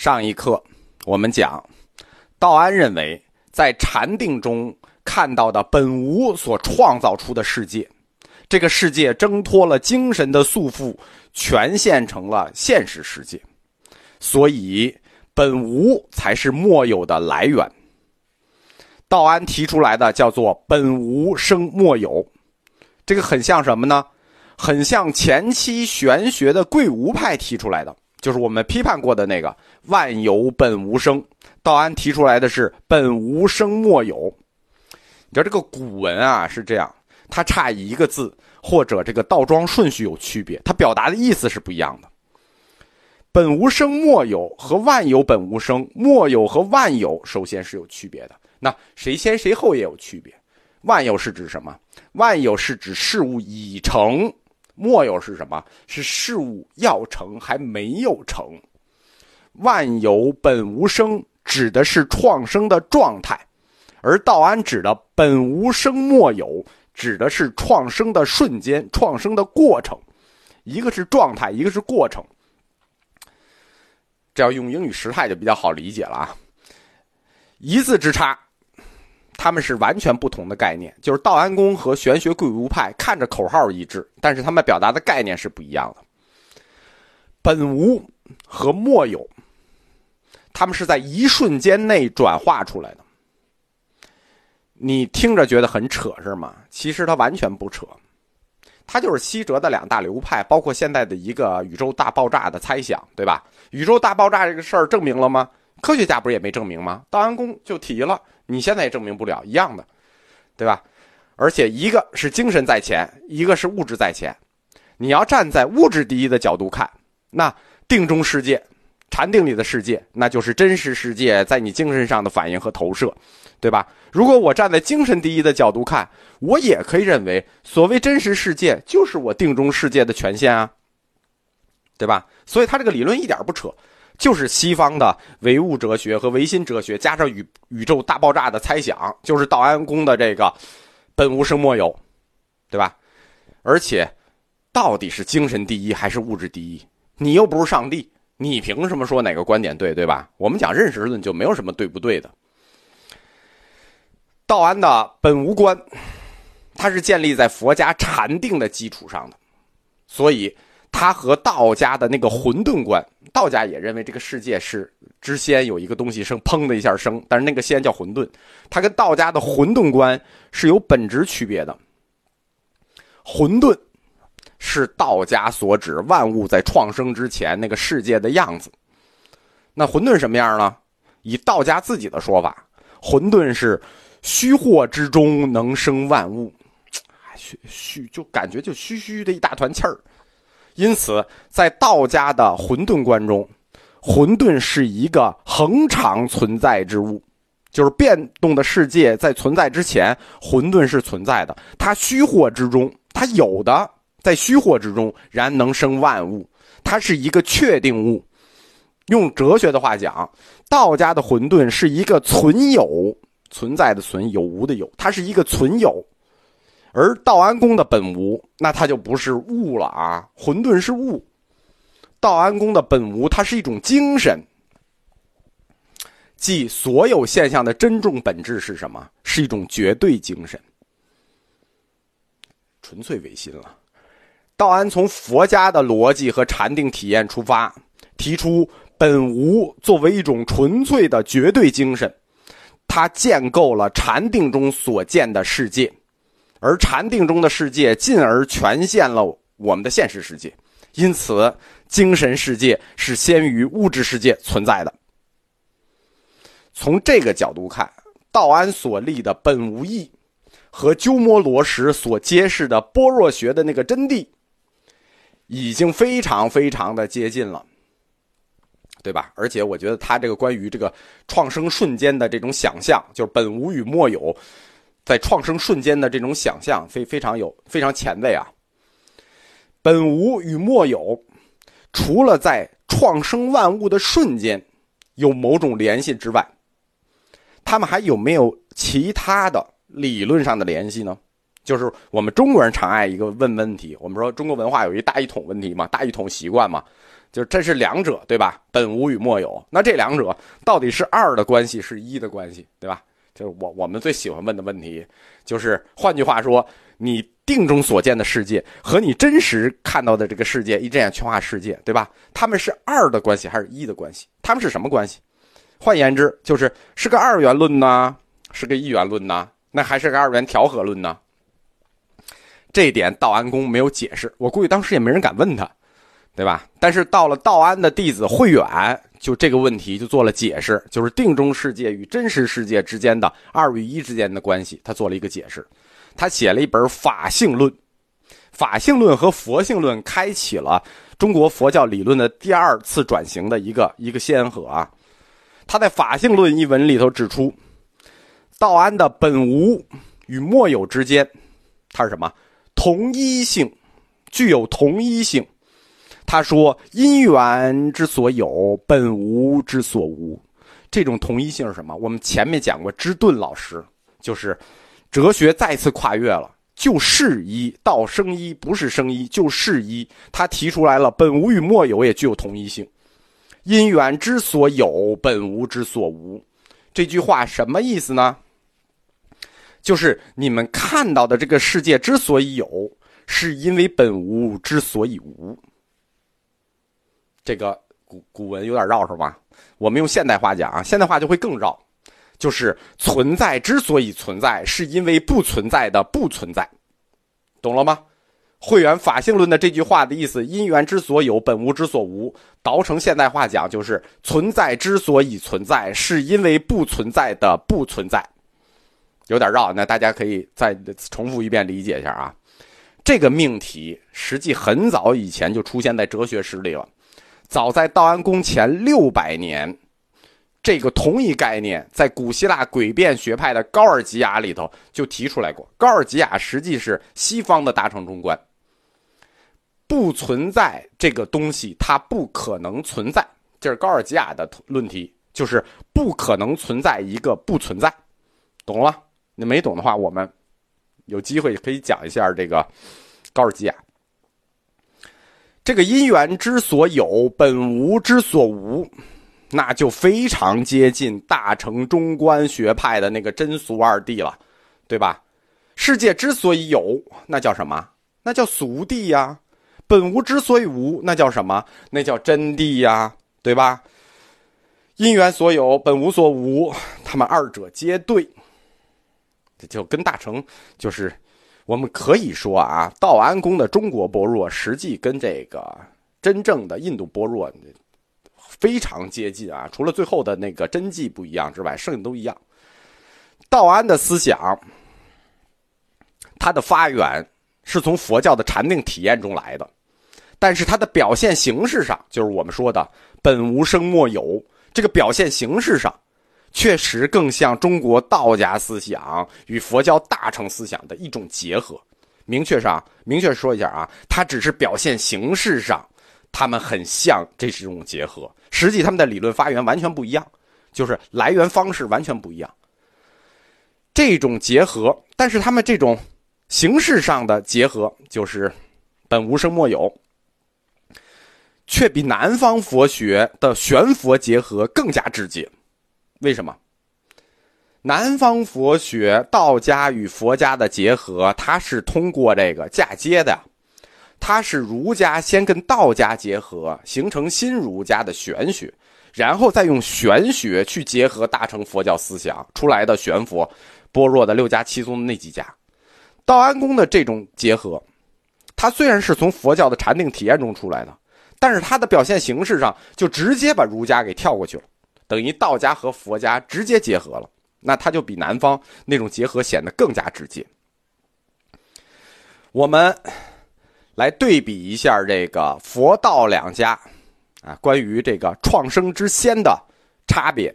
上一课我们讲，道安认为在禅定中看到的本无所创造出的世界，这个世界挣脱了精神的束缚，全现成了现实世界，所以本无才是莫有的来源。道安提出来的叫做“本无生莫有”，这个很像什么呢？很像前期玄学的贵无派提出来的。就是我们批判过的那个“万有本无生”，道安提出来的是“本无生莫有”。你知道这个古文啊是这样，它差一个字或者这个倒装顺序有区别，它表达的意思是不一样的。“本无生莫有”和“万有本无生”，“莫有”和“万有”首先是有区别的。那谁先谁后也有区别。“万有”是指什么？“万有”是指事物已成。莫有是什么？是事物要成还没有成。万有本无生，指的是创生的状态；而道安指的本无生莫有，指的是创生的瞬间、创生的过程。一个是状态，一个是过程。这要用英语时态就比较好理解了啊，一字之差。他们是完全不同的概念，就是道安公和玄学贵无派看着口号一致，但是他们表达的概念是不一样的。本无和莫有，他们是在一瞬间内转化出来的。你听着觉得很扯是吗？其实它完全不扯，它就是西哲的两大流派，包括现在的一个宇宙大爆炸的猜想，对吧？宇宙大爆炸这个事儿证明了吗？科学家不是也没证明吗？道安公就提了。你现在也证明不了一样的，对吧？而且一个是精神在前，一个是物质在前。你要站在物质第一的角度看，那定中世界、禅定里的世界，那就是真实世界在你精神上的反应和投射，对吧？如果我站在精神第一的角度看，我也可以认为，所谓真实世界就是我定中世界的权限啊，对吧？所以他这个理论一点不扯。就是西方的唯物哲学和唯心哲学，加上宇宇宙大爆炸的猜想，就是道安公的这个本无生莫有，对吧？而且，到底是精神第一还是物质第一？你又不是上帝，你凭什么说哪个观点对，对吧？我们讲认识论就没有什么对不对的。道安的本无观，它是建立在佛家禅定的基础上的，所以。他和道家的那个混沌观，道家也认为这个世界是之先有一个东西生，砰的一下生，但是那个先叫混沌。他跟道家的混沌观是有本质区别的。混沌是道家所指万物在创生之前那个世界的样子。那混沌什么样呢？以道家自己的说法，混沌是虚惑之中能生万物，虚虚就感觉就虚虚的一大团气儿。因此，在道家的混沌观中，混沌是一个恒常存在之物，就是变动的世界在存在之前，混沌是存在的。它虚惑之中，它有的在虚惑之中，然能生万物。它是一个确定物。用哲学的话讲，道家的混沌是一个存有存在的存有无的有，它是一个存有。而道安公的本无，那它就不是物了啊！混沌是物，道安公的本无，它是一种精神，即所有现象的真正本质是什么？是一种绝对精神，纯粹唯心了。道安从佛家的逻辑和禅定体验出发，提出本无作为一种纯粹的绝对精神，他建构了禅定中所见的世界。而禅定中的世界，进而全现了我们的现实世界，因此精神世界是先于物质世界存在的。从这个角度看，道安所立的本无义，和鸠摩罗什所揭示的般若学的那个真谛，已经非常非常的接近了，对吧？而且我觉得他这个关于这个创生瞬间的这种想象，就是本无与莫有。在创生瞬间的这种想象，非非常有非常前卫啊。本无与莫有，除了在创生万物的瞬间有某种联系之外，他们还有没有其他的理论上的联系呢？就是我们中国人常爱一个问问题，我们说中国文化有一大一统问题嘛，大一统习惯嘛。就这是两者，对吧？本无与末有，那这两者到底是二的关系，是一的关系，对吧？就是我我们最喜欢问的问题，就是换句话说，你定中所见的世界和你真实看到的这个世界，一只眼全画世界，对吧？他们是二的关系还是一的关系？他们是什么关系？换言之，就是是个二元论呢，是个一元论呢，那还是个二元调和论呢？这一点道安公没有解释，我估计当时也没人敢问他。对吧？但是到了道安的弟子慧远，就这个问题就做了解释，就是定中世界与真实世界之间的二与一之间的关系，他做了一个解释。他写了一本《法性论》，法性论和佛性论开启了中国佛教理论的第二次转型的一个一个先河啊。他在《法性论》一文里头指出，道安的本无与末有之间，它是什么？同一性，具有同一性。他说：“因缘之所有，本无之所无，这种同一性是什么？我们前面讲过，芝顿老师就是哲学再次跨越了，就是一道生一，不是生一，就是一。他提出来了，本无与末有也具有同一性。因缘之所有，本无之所无，这句话什么意思呢？就是你们看到的这个世界之所以有，是因为本无之所以无。”这个古古文有点绕是吧？我们用现代话讲啊，现代话就会更绕，就是存在之所以存在，是因为不存在的不存在，懂了吗？会员法性论的这句话的意思，因缘之所有，本无之所无，倒成现代话讲就是存在之所以存在，是因为不存在的不存在，有点绕，那大家可以再重复一遍理解一下啊。这个命题实际很早以前就出现在哲学史里了。早在道安公前六百年，这个同一概念在古希腊诡辩学派的高尔吉亚里头就提出来过。高尔吉亚实际是西方的大乘中观，不存在这个东西，它不可能存在。这是高尔吉亚的论题，就是不可能存在一个不存在，懂了吗？你没懂的话，我们有机会可以讲一下这个高尔吉亚。这个因缘之所有，本无之所无，那就非常接近大乘中观学派的那个真俗二谛了，对吧？世界之所以有，那叫什么？那叫俗谛呀。本无之所以无，那叫什么？那叫真谛呀，对吧？因缘所有，本无所无，他们二者皆对，这就跟大乘就是。我们可以说啊，道安公的中国般若实际跟这个真正的印度般若非常接近啊，除了最后的那个真迹不一样之外，剩下都一样。道安的思想，它的发源是从佛教的禅定体验中来的，但是它的表现形式上，就是我们说的本无生莫有这个表现形式上。确实更像中国道家思想与佛教大乘思想的一种结合。明确上，明确说一下啊，它只是表现形式上，他们很像，这是一种结合。实际他们的理论发源完全不一样，就是来源方式完全不一样。这种结合，但是他们这种形式上的结合，就是本无生莫有，却比南方佛学的玄佛结合更加直接。为什么？南方佛学道家与佛家的结合，它是通过这个嫁接的，它是儒家先跟道家结合，形成新儒家的玄学，然后再用玄学去结合大乘佛教思想出来的玄佛，般若的六家七宗的那几家，道安公的这种结合，它虽然是从佛教的禅定体验中出来的，但是它的表现形式上就直接把儒家给跳过去了。等于道家和佛家直接结合了，那它就比南方那种结合显得更加直接。我们来对比一下这个佛道两家啊，关于这个创生之先的差别。